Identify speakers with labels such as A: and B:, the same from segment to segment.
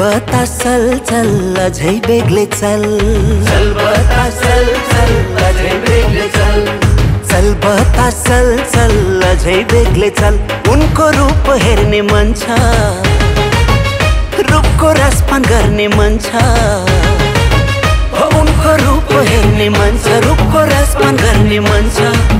A: बता चल चल अझै बेग्लै चल।
B: चल बता चल चल अझै बेग्लै चल।
A: चल बता चल चल अझै बेग्लै चल। उनको रूप हेर्ने मन छ। रूपको रसपान गर्ने मन छ। उनको रूप हेर्ने मन छ। रूपको रसपान गर्ने मन छ।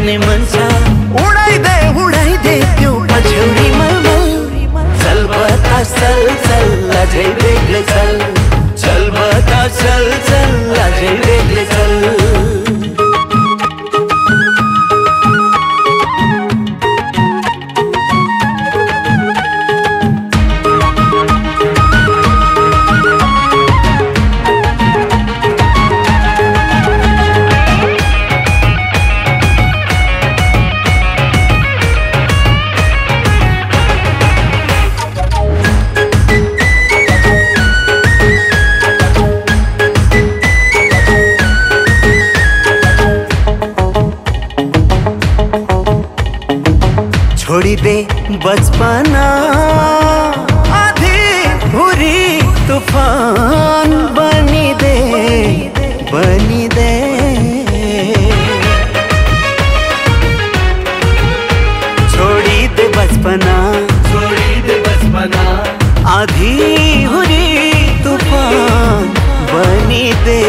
B: ne mansa
A: छोडिदे बचपना। आधी हुरी तूफ़ान बनी दे बनी दे। बनिदे छोडिदे बचपना।
B: छोडी दे बचपना।
A: आधी हुरी तूफ़ान बनिदे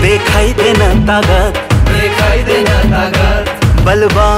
A: देखाइदेन तागत
B: देखाइँदैन तागत
A: बलवान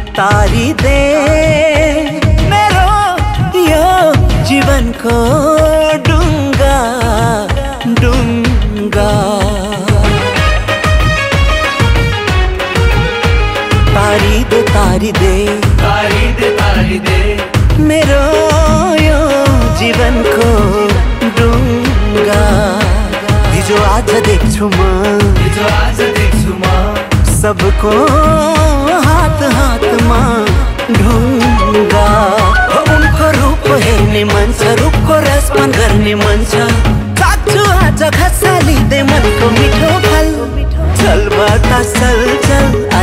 A: तारिदे तारिदे मेरो यो जीवनको तारी डुङ्गा तारी दे।
B: तारी दे
A: मेरो यो जीवनको डुङ्गा हिजो आज देख्छु म।
B: हिजो आज देख्छु म।
A: सबको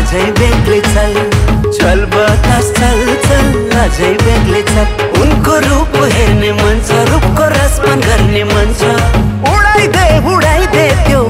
A: अझै बेग्लै चल चल बतास चल चल अझै बेग्लै चल उनको रूप हेर्ने मन छ रूपको रसपान गर्ने मन छ। उडाइदे उडाइदे त्यो